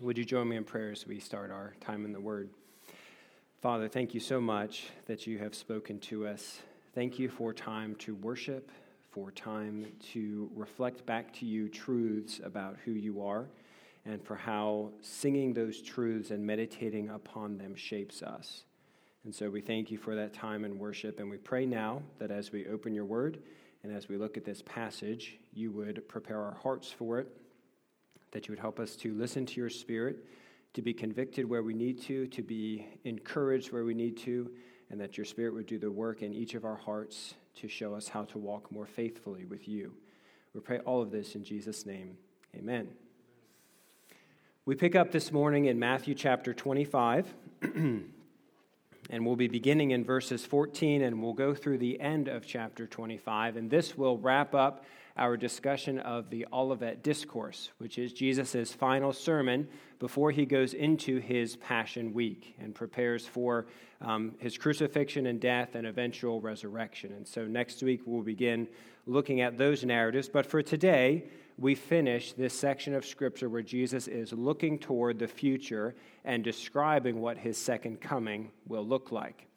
Would you join me in prayer as we start our time in the Word? Father, thank you so much that you have spoken to us. Thank you for time to worship, for time to reflect back to you truths about who you are, and for how singing those truths and meditating upon them shapes us. And so we thank you for that time in worship, and we pray now that as we open your word and as we look at this passage, you would prepare our hearts for it that you would help us to listen to your spirit, to be convicted where we need to, to be encouraged where we need to, and that your spirit would do the work in each of our hearts to show us how to walk more faithfully with you. We pray all of this in Jesus' name. Amen. We pick up this morning in Matthew chapter 25. and we'll be beginning in verses 14 and we'll go through the end of chapter 25. And this will wrap up our discussion of the Olivet Discourse, which is Jesus' final sermon before he goes into his Passion Week and prepares for um, his crucifixion and death and eventual resurrection. And so next week we'll begin looking at those narratives. But for today, we finish this section of Scripture where Jesus is looking toward the future and describing what his second coming will look like.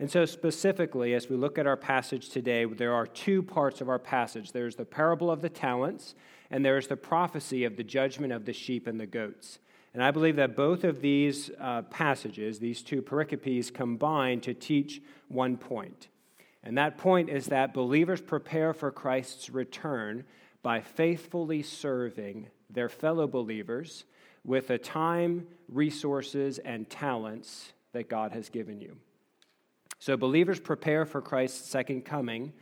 And so, specifically, as we look at our passage today, there are two parts of our passage there's the parable of the talents, and there's the prophecy of the judgment of the sheep and the goats. And I believe that both of these uh, passages, these two pericopes, combine to teach one point. And that point is that believers prepare for Christ's return by faithfully serving their fellow believers with the time, resources, and talents that God has given you. So, believers prepare for Christ's second coming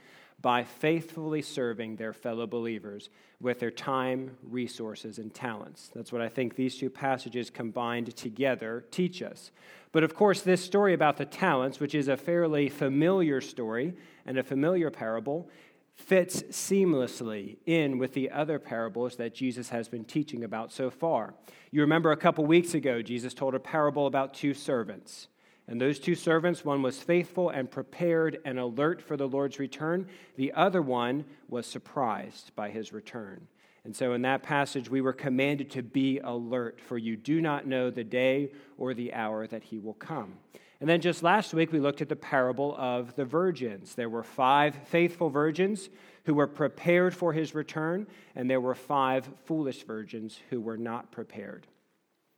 by faithfully serving their fellow believers with their time, resources, and talents. That's what I think these two passages combined together teach us. But of course, this story about the talents, which is a fairly familiar story and a familiar parable, fits seamlessly in with the other parables that Jesus has been teaching about so far. You remember a couple weeks ago, Jesus told a parable about two servants. And those two servants, one was faithful and prepared and alert for the Lord's return, the other one was surprised by his return. And so in that passage, we were commanded to be alert, for you do not know the day or the hour that he will come. And then just last week, we looked at the parable of the virgins. There were five faithful virgins who were prepared for his return, and there were five foolish virgins who were not prepared.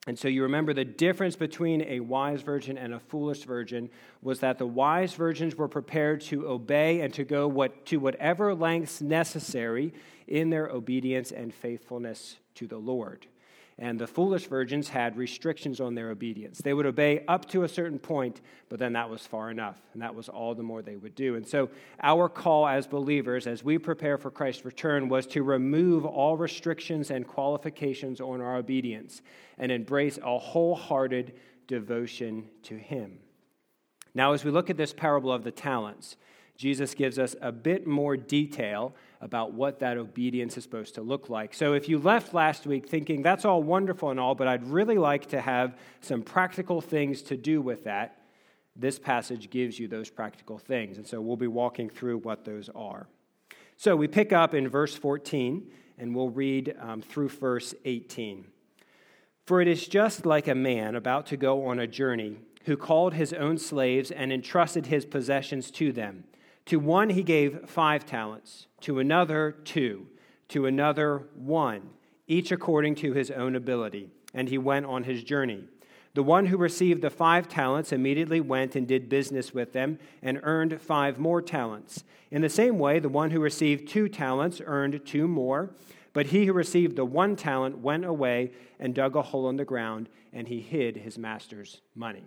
And so you remember the difference between a wise virgin and a foolish virgin was that the wise virgins were prepared to obey and to go what, to whatever lengths necessary in their obedience and faithfulness to the Lord. And the foolish virgins had restrictions on their obedience. They would obey up to a certain point, but then that was far enough. And that was all the more they would do. And so, our call as believers, as we prepare for Christ's return, was to remove all restrictions and qualifications on our obedience and embrace a wholehearted devotion to Him. Now, as we look at this parable of the talents, Jesus gives us a bit more detail about what that obedience is supposed to look like. So, if you left last week thinking that's all wonderful and all, but I'd really like to have some practical things to do with that, this passage gives you those practical things. And so, we'll be walking through what those are. So, we pick up in verse 14 and we'll read um, through verse 18. For it is just like a man about to go on a journey who called his own slaves and entrusted his possessions to them. To one he gave five talents, to another two, to another one, each according to his own ability, and he went on his journey. The one who received the five talents immediately went and did business with them and earned five more talents. In the same way, the one who received two talents earned two more. But he who received the one talent went away and dug a hole in the ground, and he hid his master's money.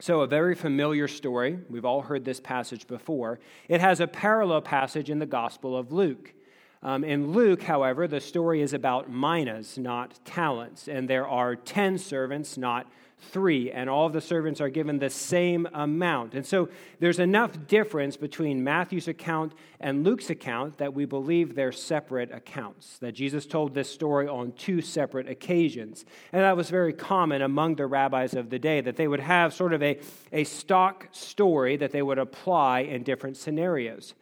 So, a very familiar story. We've all heard this passage before. It has a parallel passage in the Gospel of Luke. Um, in Luke, however, the story is about minas, not talents, and there are 10 servants, not three, and all of the servants are given the same amount. And so there's enough difference between Matthew's account and Luke's account that we believe they're separate accounts, that Jesus told this story on two separate occasions. And that was very common among the rabbis of the day, that they would have sort of a, a stock story that they would apply in different scenarios.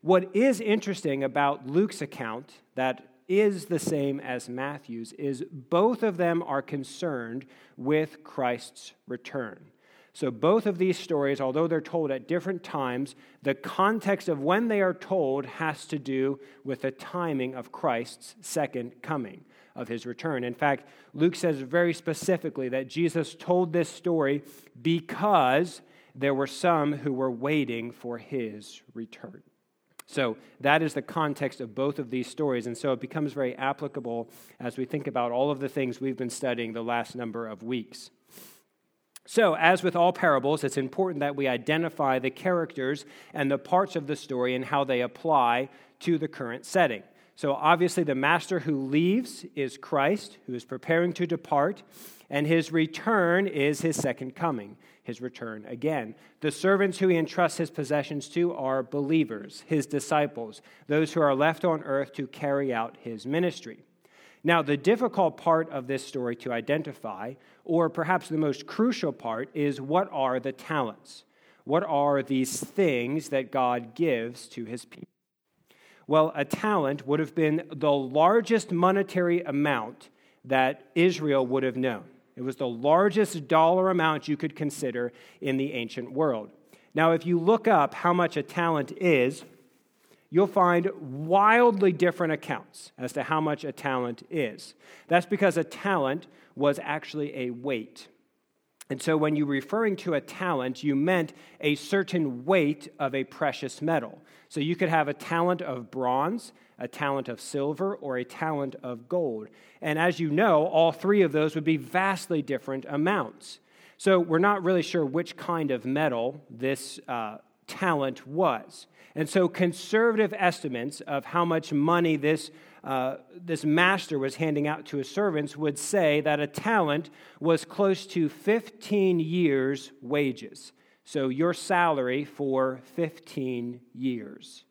What is interesting about Luke's account that is the same as Matthew's is both of them are concerned with Christ's return. So, both of these stories, although they're told at different times, the context of when they are told has to do with the timing of Christ's second coming, of his return. In fact, Luke says very specifically that Jesus told this story because there were some who were waiting for his return. So that is the context of both of these stories. And so it becomes very applicable as we think about all of the things we've been studying the last number of weeks. So, as with all parables, it's important that we identify the characters and the parts of the story and how they apply to the current setting. So, obviously, the master who leaves is Christ, who is preparing to depart, and his return is his second coming his return again. The servants who he entrusts his possessions to are believers, his disciples, those who are left on earth to carry out his ministry. Now, the difficult part of this story to identify, or perhaps the most crucial part, is what are the talents? What are these things that God gives to his people? Well, a talent would have been the largest monetary amount that Israel would have known. It was the largest dollar amount you could consider in the ancient world. Now, if you look up how much a talent is, you'll find wildly different accounts as to how much a talent is. That's because a talent was actually a weight. And so, when you're referring to a talent, you meant a certain weight of a precious metal. So, you could have a talent of bronze, a talent of silver, or a talent of gold. And as you know, all three of those would be vastly different amounts. So, we're not really sure which kind of metal this uh, talent was. And so, conservative estimates of how much money this uh, this master was handing out to his servants would say that a talent was close to 15 years' wages. So, your salary for 15 years.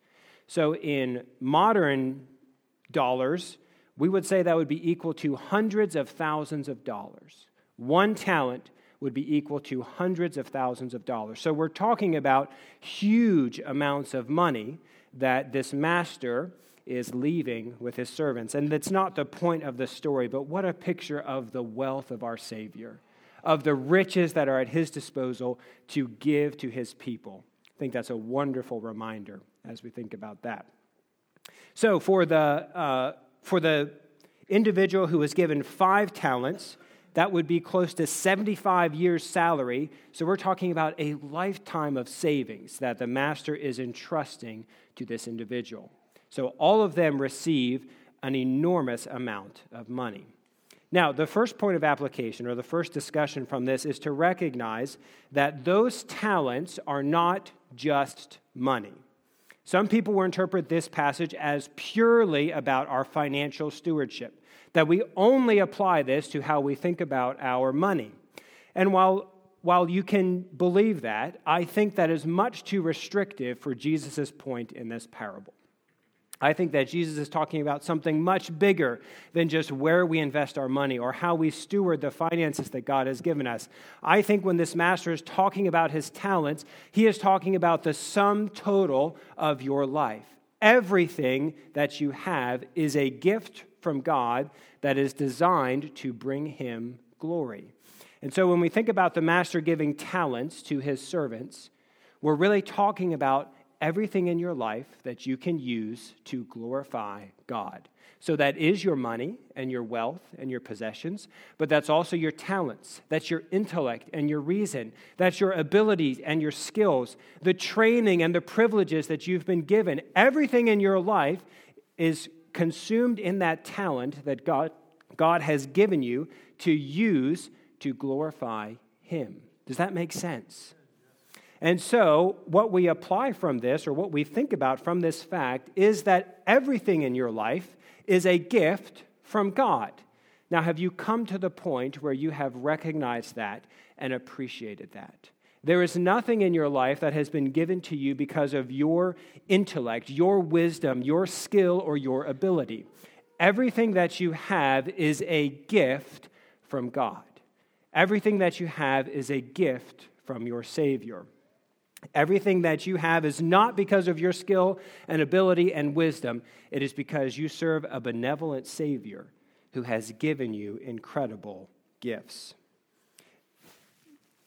So, in modern dollars, we would say that would be equal to hundreds of thousands of dollars. One talent would be equal to hundreds of thousands of dollars. So, we're talking about huge amounts of money that this master is leaving with his servants. And that's not the point of the story, but what a picture of the wealth of our Savior, of the riches that are at his disposal to give to his people. I think that's a wonderful reminder as we think about that. So, for the, uh, for the individual who was given five talents, that would be close to 75 years' salary. So, we're talking about a lifetime of savings that the master is entrusting to this individual. So all of them receive an enormous amount of money. Now, the first point of application, or the first discussion from this, is to recognize that those talents are not just money. Some people will interpret this passage as purely about our financial stewardship, that we only apply this to how we think about our money. And while, while you can believe that, I think that is much too restrictive for Jesus' point in this parable. I think that Jesus is talking about something much bigger than just where we invest our money or how we steward the finances that God has given us. I think when this master is talking about his talents, he is talking about the sum total of your life. Everything that you have is a gift from God that is designed to bring him glory. And so when we think about the master giving talents to his servants, we're really talking about everything in your life that you can use to glorify God. So that is your money and your wealth and your possessions, but that's also your talents. That's your intellect and your reason. That's your abilities and your skills, the training and the privileges that you've been given. Everything in your life is consumed in that talent that God, God has given you to use to glorify Him. Does that make sense? And so, what we apply from this, or what we think about from this fact, is that everything in your life is a gift from God. Now, have you come to the point where you have recognized that and appreciated that? There is nothing in your life that has been given to you because of your intellect, your wisdom, your skill, or your ability. Everything that you have is a gift from God. Everything that you have is a gift from your Savior. Everything that you have is not because of your skill and ability and wisdom. It is because you serve a benevolent Savior who has given you incredible gifts.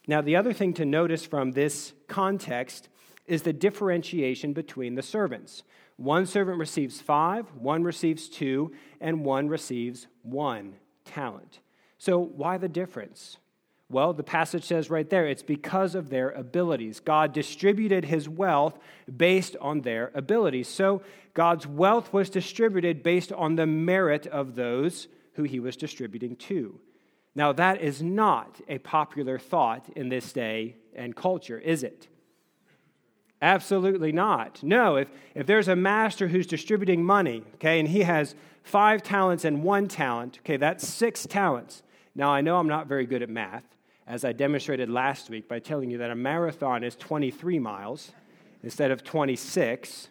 Now, the other thing to notice from this context is the differentiation between the servants. One servant receives five, one receives two, and one receives one talent. So, why the difference? Well, the passage says right there it's because of their abilities. God distributed his wealth based on their abilities. So, God's wealth was distributed based on the merit of those who he was distributing to. Now, that is not a popular thought in this day and culture, is it? Absolutely not. No, if, if there's a master who's distributing money, okay, and he has five talents and one talent, okay, that's six talents. Now, I know I'm not very good at math, as I demonstrated last week by telling you that a marathon is 23 miles instead of 26.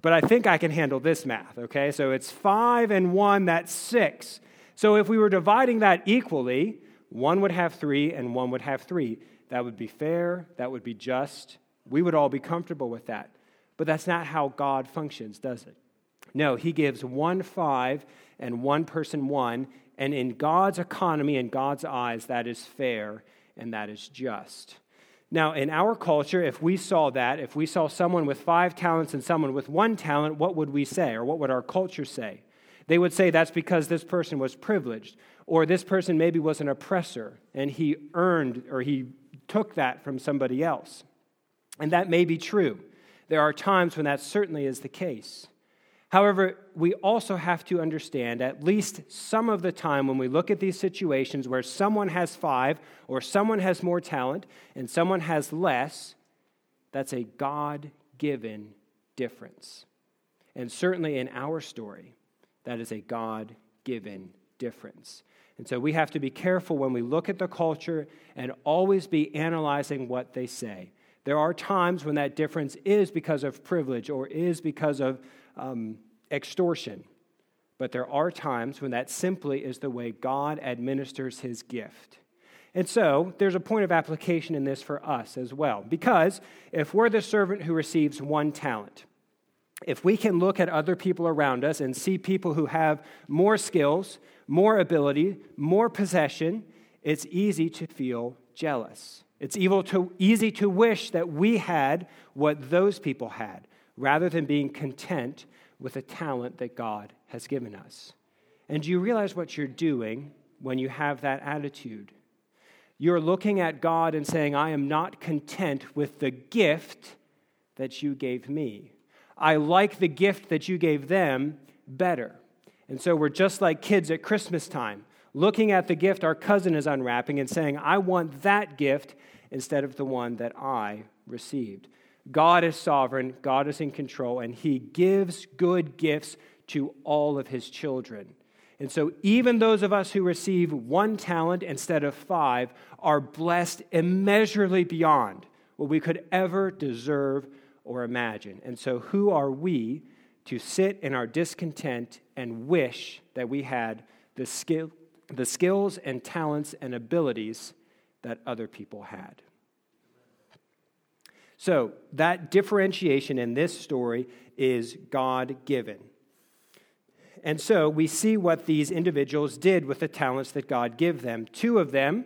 But I think I can handle this math, okay? So it's five and one, that's six. So if we were dividing that equally, one would have three and one would have three. That would be fair, that would be just. We would all be comfortable with that. But that's not how God functions, does it? No, He gives one five and one person one. And in God's economy, in God's eyes, that is fair and that is just. Now, in our culture, if we saw that, if we saw someone with five talents and someone with one talent, what would we say? Or what would our culture say? They would say that's because this person was privileged, or this person maybe was an oppressor, and he earned or he took that from somebody else. And that may be true. There are times when that certainly is the case. However, we also have to understand at least some of the time when we look at these situations where someone has five, or someone has more talent, and someone has less, that's a God given difference. And certainly in our story, that is a God given difference. And so we have to be careful when we look at the culture and always be analyzing what they say. There are times when that difference is because of privilege or is because of um, extortion. But there are times when that simply is the way God administers his gift. And so there's a point of application in this for us as well. Because if we're the servant who receives one talent, if we can look at other people around us and see people who have more skills, more ability, more possession, it's easy to feel jealous. It's to, easy to wish that we had what those people had, rather than being content with the talent that God has given us. And do you realize what you're doing when you have that attitude? You're looking at God and saying, I am not content with the gift that you gave me. I like the gift that you gave them better. And so we're just like kids at Christmas time, looking at the gift our cousin is unwrapping and saying, I want that gift instead of the one that I received. God is sovereign, God is in control, and He gives good gifts to all of His children. And so, even those of us who receive one talent instead of five are blessed immeasurably beyond what we could ever deserve or imagine. And so, who are we to sit in our discontent and wish that we had the, skill, the skills and talents and abilities that other people had? So, that differentiation in this story is God given. And so, we see what these individuals did with the talents that God gave them. Two of them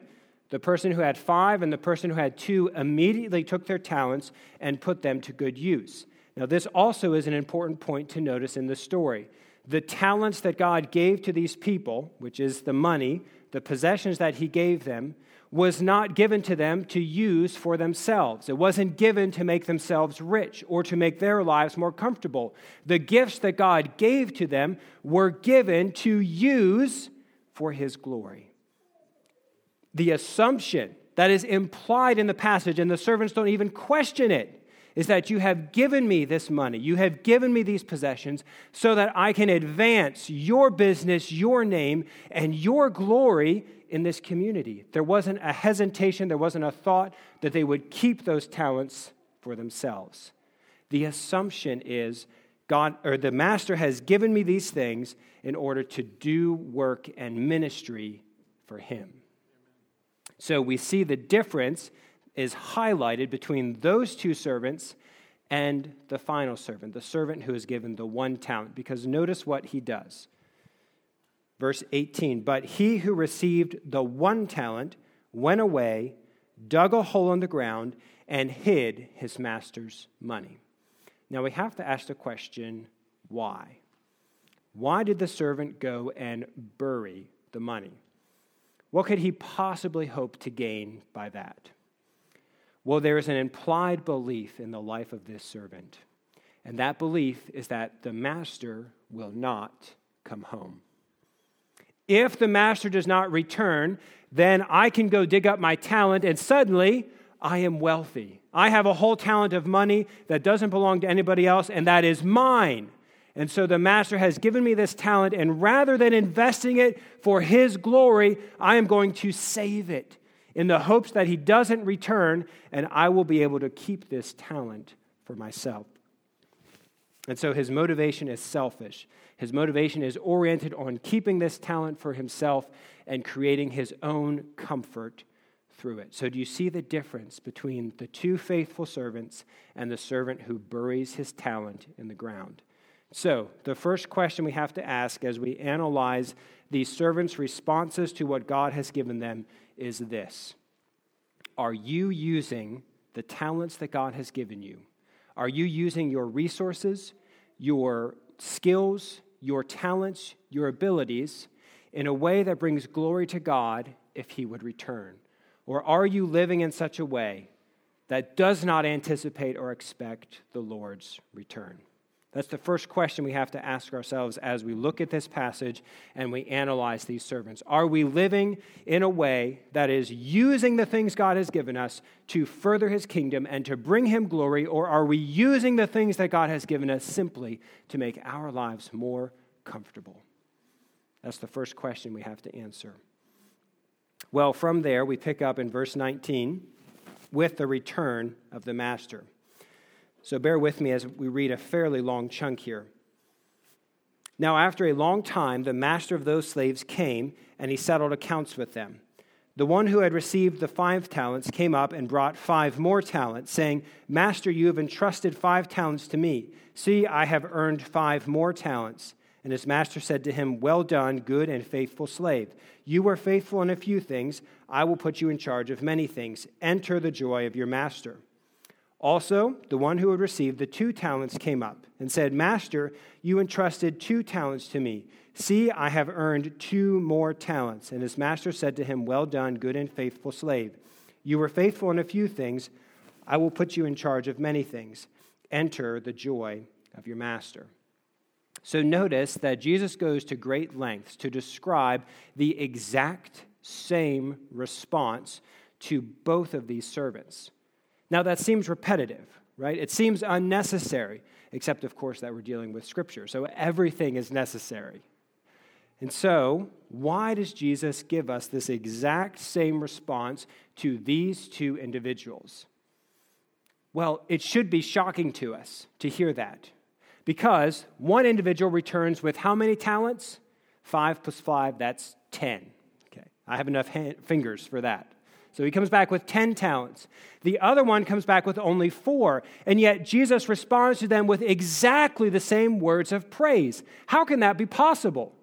the person who had five and the person who had two immediately took their talents and put them to good use. Now, this also is an important point to notice in the story. The talents that God gave to these people, which is the money, the possessions that He gave them, was not given to them to use for themselves. It wasn't given to make themselves rich or to make their lives more comfortable. The gifts that God gave to them were given to use for His glory the assumption that is implied in the passage, and the servants don't even question it, is that you have given me this money, you have given me these possessions, so that I can advance your business, your name, and your glory in this community. There wasn't a hesitation, there wasn't a thought that they would keep those talents for themselves. The assumption is God or the master has given me these things in order to do work and ministry for him. So we see the difference is highlighted between those two servants and the final servant, the servant who is given the one talent. Because notice what he does. Verse 18 But he who received the one talent went away, dug a hole in the ground, and hid his master's money. Now we have to ask the question why? Why did the servant go and bury the money? What could he possibly hope to gain by that? Well, there is an implied belief in the life of this servant. And that belief is that the master will not come home. If the master does not return, then I can go dig up my talent and suddenly I am wealthy. I have a whole talent of money that doesn't belong to anybody else and that is mine. And so the master has given me this talent, and rather than investing it for his glory, I am going to save it in the hopes that he doesn't return and I will be able to keep this talent for myself. And so his motivation is selfish. His motivation is oriented on keeping this talent for himself and creating his own comfort through it. So, do you see the difference between the two faithful servants and the servant who buries his talent in the ground? So, the first question we have to ask as we analyze these servants' responses to what God has given them is this Are you using the talents that God has given you? Are you using your resources, your skills, your talents, your abilities in a way that brings glory to God if He would return? Or are you living in such a way that does not anticipate or expect the Lord's return? That's the first question we have to ask ourselves as we look at this passage and we analyze these servants. Are we living in a way that is using the things God has given us to further his kingdom and to bring him glory, or are we using the things that God has given us simply to make our lives more comfortable? That's the first question we have to answer. Well, from there, we pick up in verse 19 with the return of the master. So bear with me as we read a fairly long chunk here. Now, after a long time, the master of those slaves came and he settled accounts with them. The one who had received the five talents came up and brought five more talents, saying, Master, you have entrusted five talents to me. See, I have earned five more talents. And his master said to him, Well done, good and faithful slave. You were faithful in a few things. I will put you in charge of many things. Enter the joy of your master. Also, the one who had received the two talents came up and said, Master, you entrusted two talents to me. See, I have earned two more talents. And his master said to him, Well done, good and faithful slave. You were faithful in a few things. I will put you in charge of many things. Enter the joy of your master. So notice that Jesus goes to great lengths to describe the exact same response to both of these servants. Now, that seems repetitive, right? It seems unnecessary, except, of course, that we're dealing with Scripture. So everything is necessary. And so, why does Jesus give us this exact same response to these two individuals? Well, it should be shocking to us to hear that. Because one individual returns with how many talents? Five plus five, that's 10. Okay, I have enough hand, fingers for that. So he comes back with 10 talents. The other one comes back with only four. And yet Jesus responds to them with exactly the same words of praise. How can that be possible?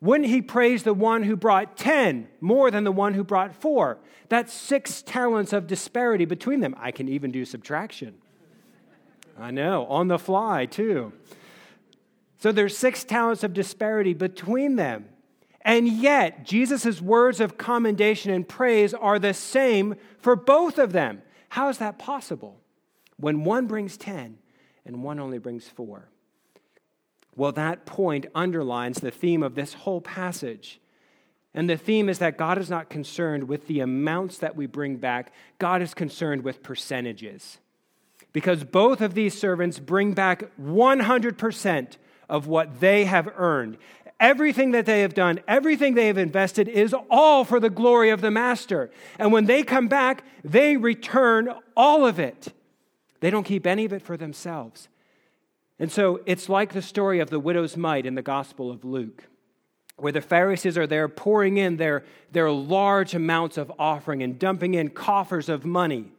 Wouldn't he praise the one who brought 10 more than the one who brought four? That's six talents of disparity between them. I can even do subtraction. I know, on the fly, too. So there's six talents of disparity between them. And yet, Jesus' words of commendation and praise are the same for both of them. How is that possible when one brings 10 and one only brings 4? Well, that point underlines the theme of this whole passage. And the theme is that God is not concerned with the amounts that we bring back, God is concerned with percentages. Because both of these servants bring back 100% of what they have earned. Everything that they have done, everything they have invested is all for the glory of the master. And when they come back, they return all of it. They don't keep any of it for themselves. And so it's like the story of the widow's mite in the Gospel of Luke, where the Pharisees are there pouring in their, their large amounts of offering and dumping in coffers of money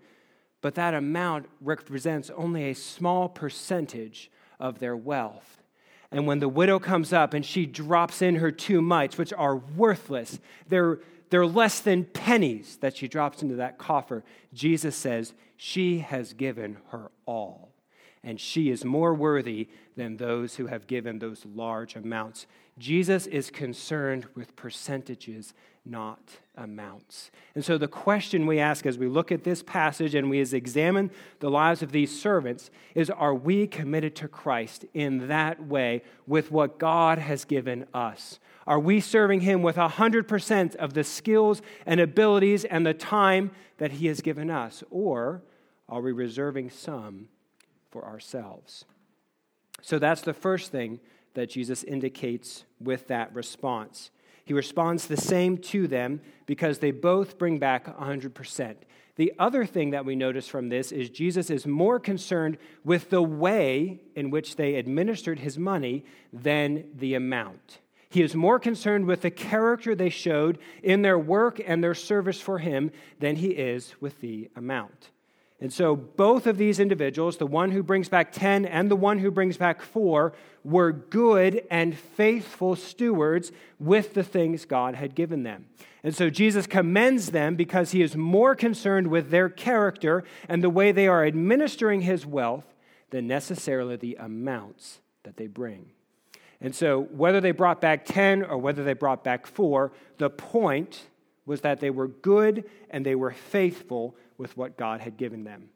but that amount represents only a small percentage of their wealth. And when the widow comes up and she drops in her two mites, which are worthless, they're, they're less than pennies that she drops into that coffer, Jesus says, She has given her all. And she is more worthy than those who have given those large amounts. Jesus is concerned with percentages, not amounts. And so, the question we ask as we look at this passage and we as examine the lives of these servants is Are we committed to Christ in that way with what God has given us? Are we serving Him with 100% of the skills and abilities and the time that He has given us? Or are we reserving some for ourselves? So, that's the first thing that Jesus indicates with that response. He responds the same to them because they both bring back 100%. The other thing that we notice from this is Jesus is more concerned with the way in which they administered his money than the amount. He is more concerned with the character they showed in their work and their service for him than he is with the amount. And so both of these individuals, the one who brings back 10 and the one who brings back 4, were good and faithful stewards with the things God had given them. And so Jesus commends them because he is more concerned with their character and the way they are administering his wealth than necessarily the amounts that they bring. And so whether they brought back 10 or whether they brought back 4, the point was that they were good and they were faithful with what God had given them.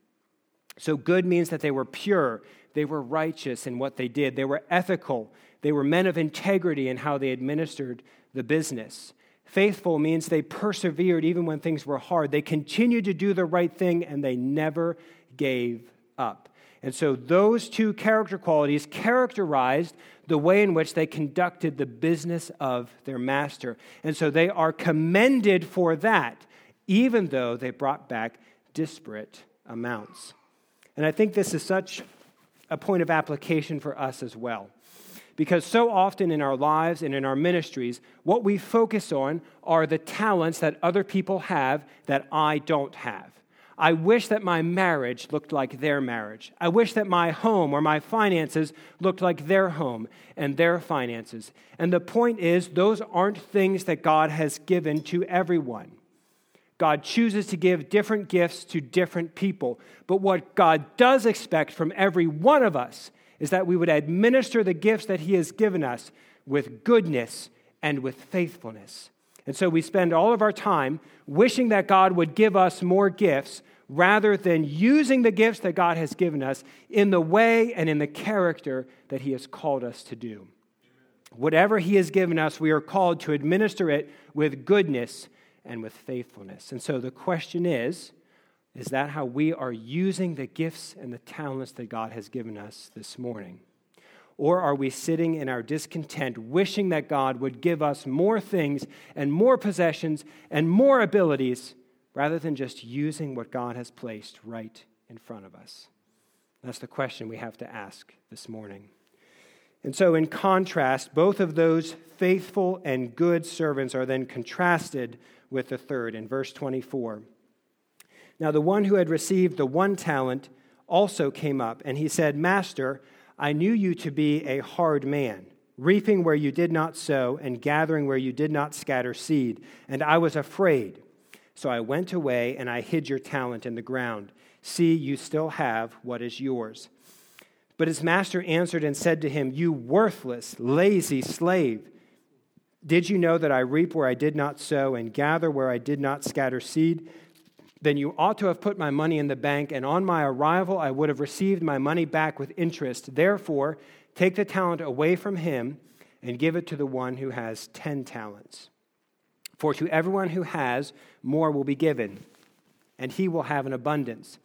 So, good means that they were pure, they were righteous in what they did, they were ethical, they were men of integrity in how they administered the business. Faithful means they persevered even when things were hard. They continued to do the right thing and they never gave up. And so, those two character qualities characterized the way in which they conducted the business of their master. And so, they are commended for that, even though they brought back disparate amounts. And I think this is such a point of application for us as well. Because so often in our lives and in our ministries, what we focus on are the talents that other people have that I don't have. I wish that my marriage looked like their marriage. I wish that my home or my finances looked like their home and their finances. And the point is, those aren't things that God has given to everyone. God chooses to give different gifts to different people. But what God does expect from every one of us is that we would administer the gifts that He has given us with goodness and with faithfulness. And so we spend all of our time wishing that God would give us more gifts rather than using the gifts that God has given us in the way and in the character that He has called us to do. Whatever He has given us, we are called to administer it with goodness and with faithfulness. And so the question is is that how we are using the gifts and the talents that God has given us this morning? Or are we sitting in our discontent, wishing that God would give us more things and more possessions and more abilities rather than just using what God has placed right in front of us? That's the question we have to ask this morning. And so, in contrast, both of those faithful and good servants are then contrasted with the third in verse 24. Now, the one who had received the one talent also came up, and he said, Master, I knew you to be a hard man, reaping where you did not sow, and gathering where you did not scatter seed. And I was afraid. So I went away, and I hid your talent in the ground. See, you still have what is yours. But his master answered and said to him, You worthless, lazy slave. Did you know that I reap where I did not sow and gather where I did not scatter seed? then you ought to have put my money in the bank, and on my arrival I would have received my money back with interest. Therefore, take the talent away from him and give it to the one who has ten talents. For to everyone who has, more will be given, and he will have an abundance.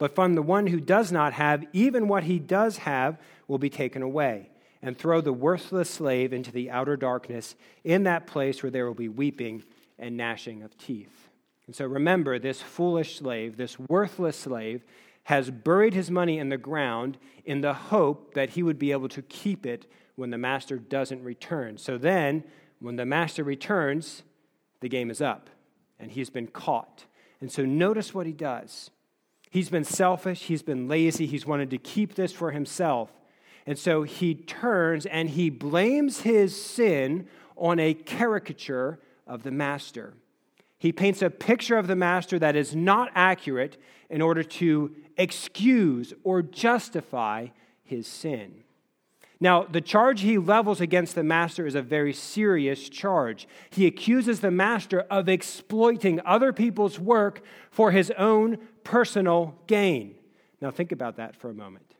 But from the one who does not have, even what he does have will be taken away. And throw the worthless slave into the outer darkness, in that place where there will be weeping and gnashing of teeth. And so remember, this foolish slave, this worthless slave, has buried his money in the ground in the hope that he would be able to keep it when the master doesn't return. So then, when the master returns, the game is up and he's been caught. And so notice what he does. He's been selfish, he's been lazy, he's wanted to keep this for himself. And so he turns and he blames his sin on a caricature of the master. He paints a picture of the master that is not accurate in order to excuse or justify his sin. Now, the charge he levels against the master is a very serious charge. He accuses the master of exploiting other people's work for his own personal gain. Now, think about that for a moment.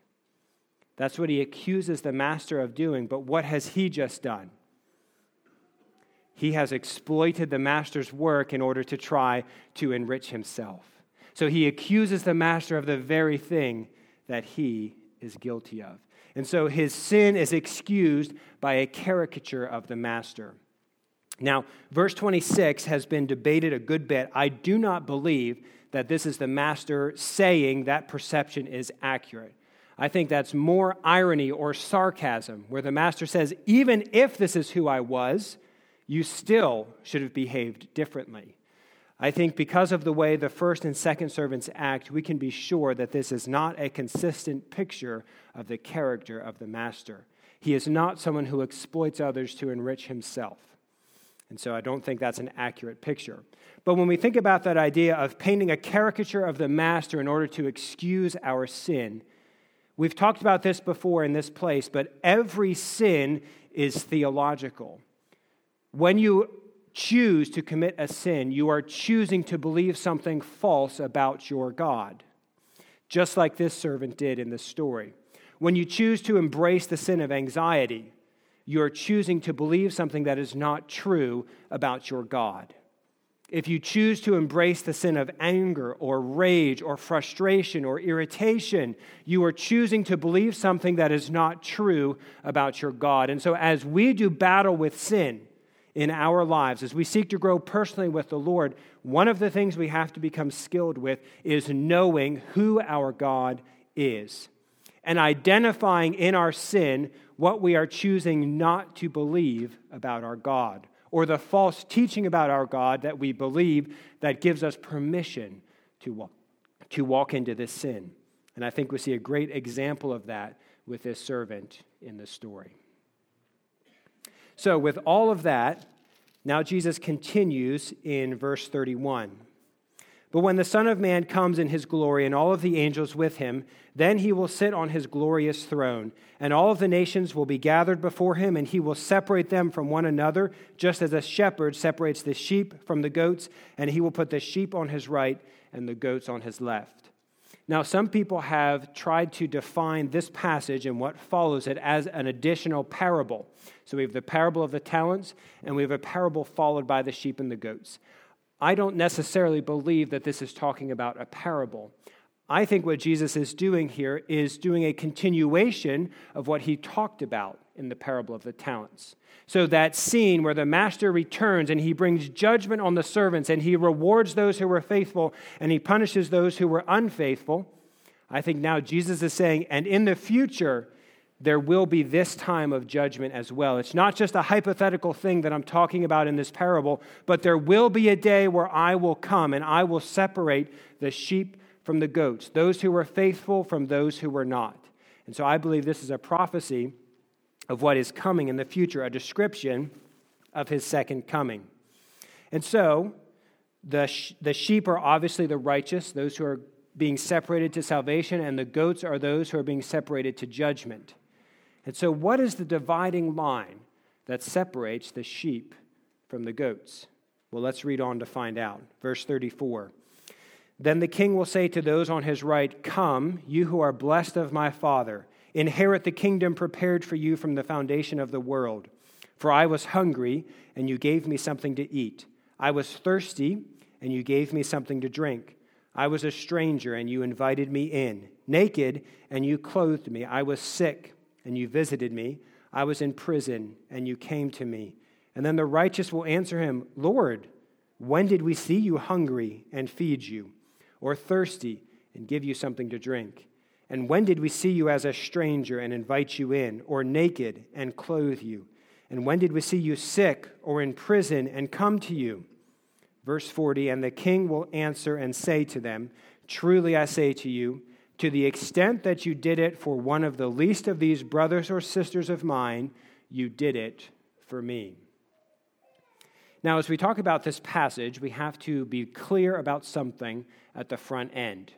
That's what he accuses the master of doing, but what has he just done? He has exploited the master's work in order to try to enrich himself. So he accuses the master of the very thing that he is guilty of. And so his sin is excused by a caricature of the master. Now, verse 26 has been debated a good bit. I do not believe that this is the master saying that perception is accurate. I think that's more irony or sarcasm, where the master says, even if this is who I was, you still should have behaved differently. I think because of the way the first and second servants act, we can be sure that this is not a consistent picture of the character of the master. He is not someone who exploits others to enrich himself. And so I don't think that's an accurate picture. But when we think about that idea of painting a caricature of the master in order to excuse our sin, we've talked about this before in this place, but every sin is theological. When you choose to commit a sin, you are choosing to believe something false about your God, just like this servant did in the story. When you choose to embrace the sin of anxiety, you are choosing to believe something that is not true about your God. If you choose to embrace the sin of anger or rage or frustration or irritation, you are choosing to believe something that is not true about your God. And so, as we do battle with sin, in our lives, as we seek to grow personally with the Lord, one of the things we have to become skilled with is knowing who our God is and identifying in our sin what we are choosing not to believe about our God or the false teaching about our God that we believe that gives us permission to walk, to walk into this sin. And I think we see a great example of that with this servant in the story. So, with all of that, now Jesus continues in verse 31. But when the Son of Man comes in his glory and all of the angels with him, then he will sit on his glorious throne, and all of the nations will be gathered before him, and he will separate them from one another, just as a shepherd separates the sheep from the goats, and he will put the sheep on his right and the goats on his left. Now, some people have tried to define this passage and what follows it as an additional parable. So we have the parable of the talents, and we have a parable followed by the sheep and the goats. I don't necessarily believe that this is talking about a parable. I think what Jesus is doing here is doing a continuation of what he talked about in the parable of the talents. So, that scene where the master returns and he brings judgment on the servants and he rewards those who were faithful and he punishes those who were unfaithful, I think now Jesus is saying, and in the future, there will be this time of judgment as well. It's not just a hypothetical thing that I'm talking about in this parable, but there will be a day where I will come and I will separate the sheep from the goats, those who were faithful from those who were not. And so I believe this is a prophecy of what is coming in the future, a description of his second coming. And so, the, sh- the sheep are obviously the righteous, those who are being separated to salvation, and the goats are those who are being separated to judgment. And so, what is the dividing line that separates the sheep from the goats? Well, let's read on to find out. Verse 34. Then the king will say to those on his right, Come, you who are blessed of my Father Inherit the kingdom prepared for you from the foundation of the world. For I was hungry, and you gave me something to eat. I was thirsty, and you gave me something to drink. I was a stranger, and you invited me in. Naked, and you clothed me. I was sick, and you visited me. I was in prison, and you came to me. And then the righteous will answer him, Lord, when did we see you hungry and feed you, or thirsty and give you something to drink? And when did we see you as a stranger and invite you in, or naked and clothe you? And when did we see you sick or in prison and come to you? Verse 40 And the king will answer and say to them, Truly I say to you, to the extent that you did it for one of the least of these brothers or sisters of mine, you did it for me. Now, as we talk about this passage, we have to be clear about something at the front end.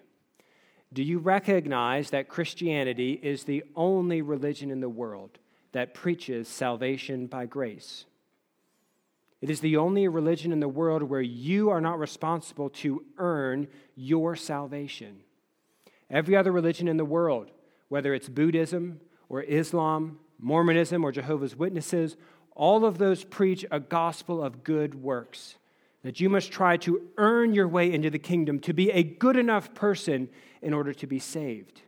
Do you recognize that Christianity is the only religion in the world that preaches salvation by grace? It is the only religion in the world where you are not responsible to earn your salvation. Every other religion in the world, whether it's Buddhism or Islam, Mormonism or Jehovah's Witnesses, all of those preach a gospel of good works. That you must try to earn your way into the kingdom, to be a good enough person in order to be saved.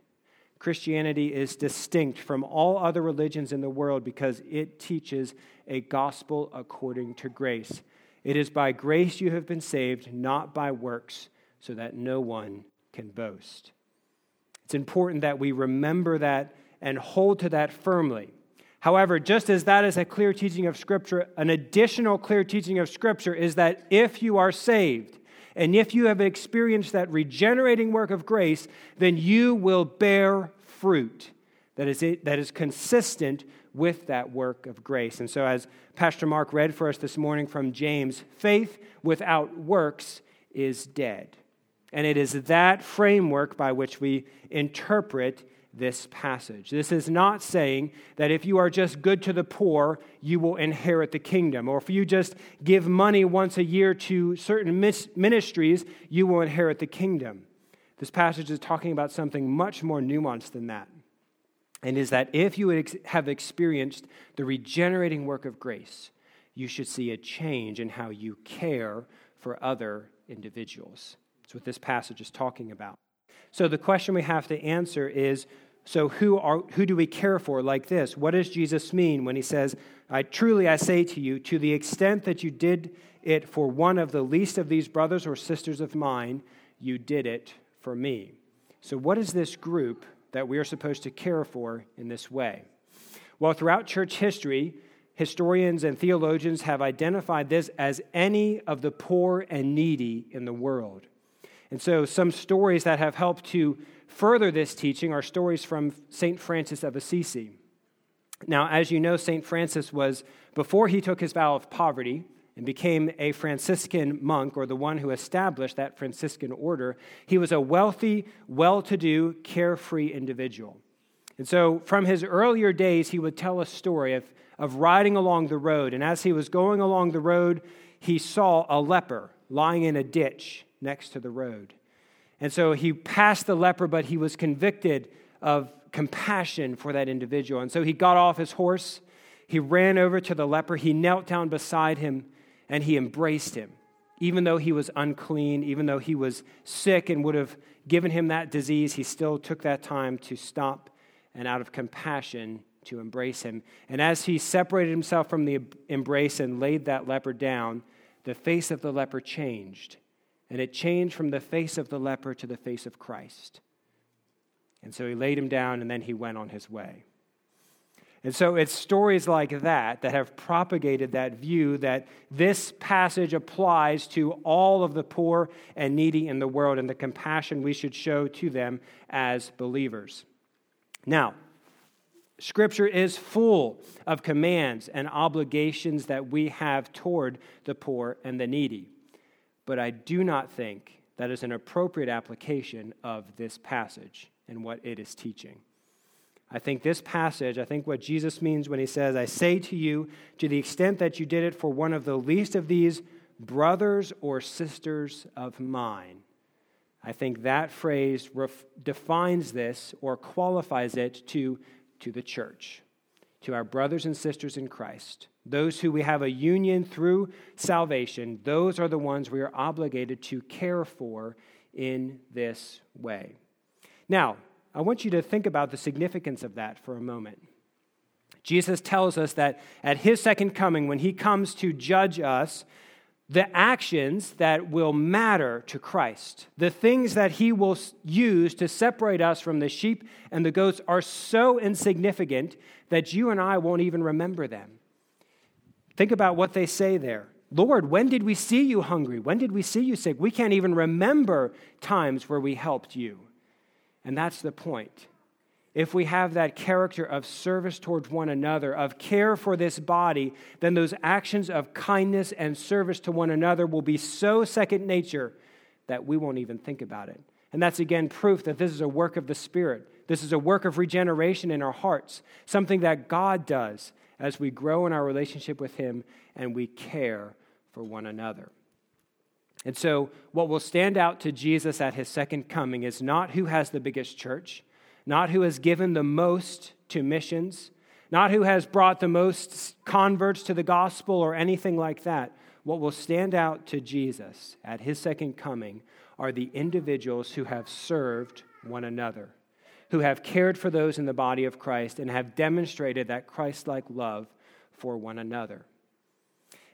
Christianity is distinct from all other religions in the world because it teaches a gospel according to grace. It is by grace you have been saved, not by works, so that no one can boast. It's important that we remember that and hold to that firmly. However, just as that is a clear teaching of Scripture, an additional clear teaching of Scripture is that if you are saved, and if you have experienced that regenerating work of grace, then you will bear fruit that is, it, that is consistent with that work of grace. And so, as Pastor Mark read for us this morning from James, faith without works is dead. And it is that framework by which we interpret this passage. This is not saying that if you are just good to the poor, you will inherit the kingdom, or if you just give money once a year to certain ministries, you will inherit the kingdom. This passage is talking about something much more nuanced than that. And is that if you have experienced the regenerating work of grace, you should see a change in how you care for other individuals. What this passage is talking about. So the question we have to answer is so who are who do we care for like this? What does Jesus mean when he says, "I truly I say to you, to the extent that you did it for one of the least of these brothers or sisters of mine, you did it for me." So what is this group that we are supposed to care for in this way? Well, throughout church history, historians and theologians have identified this as any of the poor and needy in the world. And so, some stories that have helped to further this teaching are stories from St. Francis of Assisi. Now, as you know, St. Francis was, before he took his vow of poverty and became a Franciscan monk, or the one who established that Franciscan order, he was a wealthy, well to do, carefree individual. And so, from his earlier days, he would tell a story of, of riding along the road. And as he was going along the road, he saw a leper lying in a ditch next to the road. And so he passed the leper, but he was convicted of compassion for that individual. And so he got off his horse, he ran over to the leper, he knelt down beside him, and he embraced him. Even though he was unclean, even though he was sick and would have given him that disease, he still took that time to stop and, out of compassion, to embrace him. And as he separated himself from the embrace and laid that leper down, the face of the leper changed and it changed from the face of the leper to the face of Christ. And so he laid him down and then he went on his way. And so it's stories like that that have propagated that view that this passage applies to all of the poor and needy in the world and the compassion we should show to them as believers. Now, Scripture is full of commands and obligations that we have toward the poor and the needy but I do not think that is an appropriate application of this passage and what it is teaching. I think this passage, I think what Jesus means when he says, I say to you, to the extent that you did it for one of the least of these brothers or sisters of mine, I think that phrase ref- defines this or qualifies it to, to the church, to our brothers and sisters in Christ. Those who we have a union through salvation, those are the ones we are obligated to care for in this way. Now, I want you to think about the significance of that for a moment. Jesus tells us that at his second coming, when he comes to judge us, the actions that will matter to Christ, the things that he will use to separate us from the sheep and the goats, are so insignificant that you and I won't even remember them. Think about what they say there. Lord, when did we see you hungry? When did we see you sick? We can't even remember times where we helped you. And that's the point. If we have that character of service towards one another, of care for this body, then those actions of kindness and service to one another will be so second nature that we won't even think about it. And that's again proof that this is a work of the Spirit. This is a work of regeneration in our hearts, something that God does as we grow in our relationship with Him and we care for one another. And so, what will stand out to Jesus at His second coming is not who has the biggest church, not who has given the most to missions, not who has brought the most converts to the gospel or anything like that. What will stand out to Jesus at His second coming are the individuals who have served one another, who have cared for those in the body of Christ, and have demonstrated that Christ like love for one another.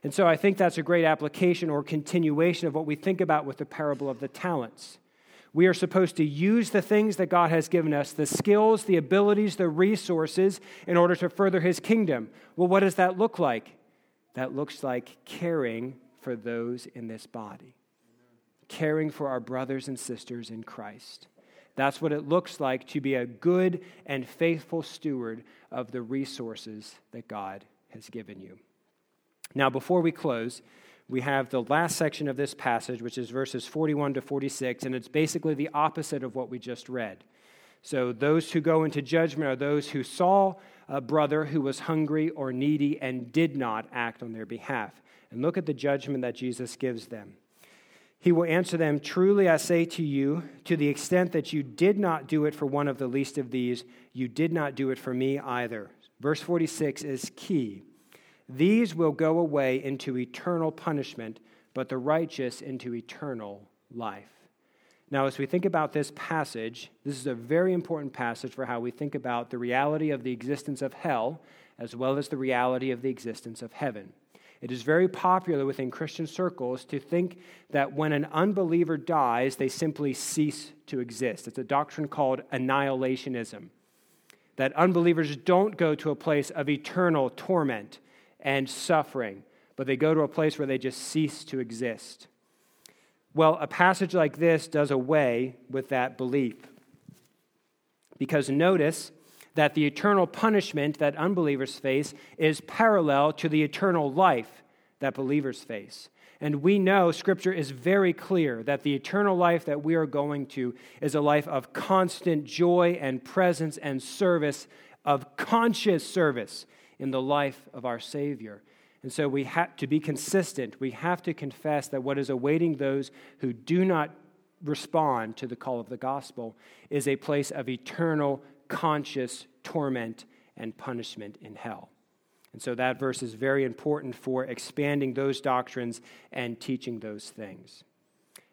And so I think that's a great application or continuation of what we think about with the parable of the talents. We are supposed to use the things that God has given us, the skills, the abilities, the resources, in order to further His kingdom. Well, what does that look like? That looks like caring for those in this body caring for our brothers and sisters in Christ. That's what it looks like to be a good and faithful steward of the resources that God has given you. Now, before we close, we have the last section of this passage, which is verses 41 to 46, and it's basically the opposite of what we just read. So, those who go into judgment are those who saw a brother who was hungry or needy and did not act on their behalf. And look at the judgment that Jesus gives them. He will answer them, Truly I say to you, to the extent that you did not do it for one of the least of these, you did not do it for me either. Verse 46 is key. These will go away into eternal punishment, but the righteous into eternal life. Now, as we think about this passage, this is a very important passage for how we think about the reality of the existence of hell as well as the reality of the existence of heaven. It is very popular within Christian circles to think that when an unbeliever dies, they simply cease to exist. It's a doctrine called annihilationism. That unbelievers don't go to a place of eternal torment and suffering, but they go to a place where they just cease to exist. Well, a passage like this does away with that belief. Because notice, that the eternal punishment that unbelievers face is parallel to the eternal life that believers face. And we know Scripture is very clear that the eternal life that we are going to is a life of constant joy and presence and service, of conscious service in the life of our Savior. And so we have to be consistent. We have to confess that what is awaiting those who do not respond to the call of the gospel is a place of eternal conscious torment and punishment in hell. And so that verse is very important for expanding those doctrines and teaching those things.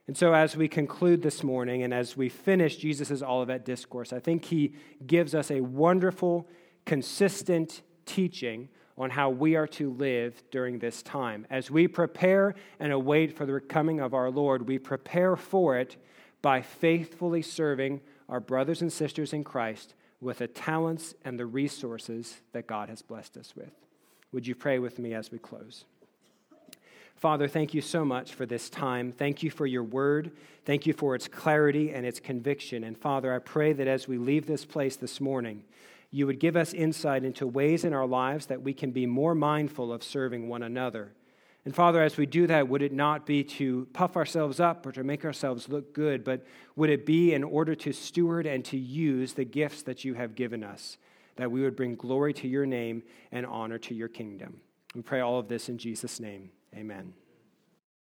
And so, as we conclude this morning and as we finish Jesus' Olivet Discourse, I think he gives us a wonderful, consistent teaching on how we are to live during this time. As we prepare and await for the coming of our Lord, we prepare for it by faithfully serving our brothers and sisters in Christ with the talents and the resources that God has blessed us with. Would you pray with me as we close? Father, thank you so much for this time. Thank you for your word. Thank you for its clarity and its conviction. And Father, I pray that as we leave this place this morning, you would give us insight into ways in our lives that we can be more mindful of serving one another and Father, as we do that, would it not be to puff ourselves up or to make ourselves look good, but would it be in order to steward and to use the gifts that you have given us, that we would bring glory to your name and honor to your kingdom? We pray all of this in Jesus' name. Amen.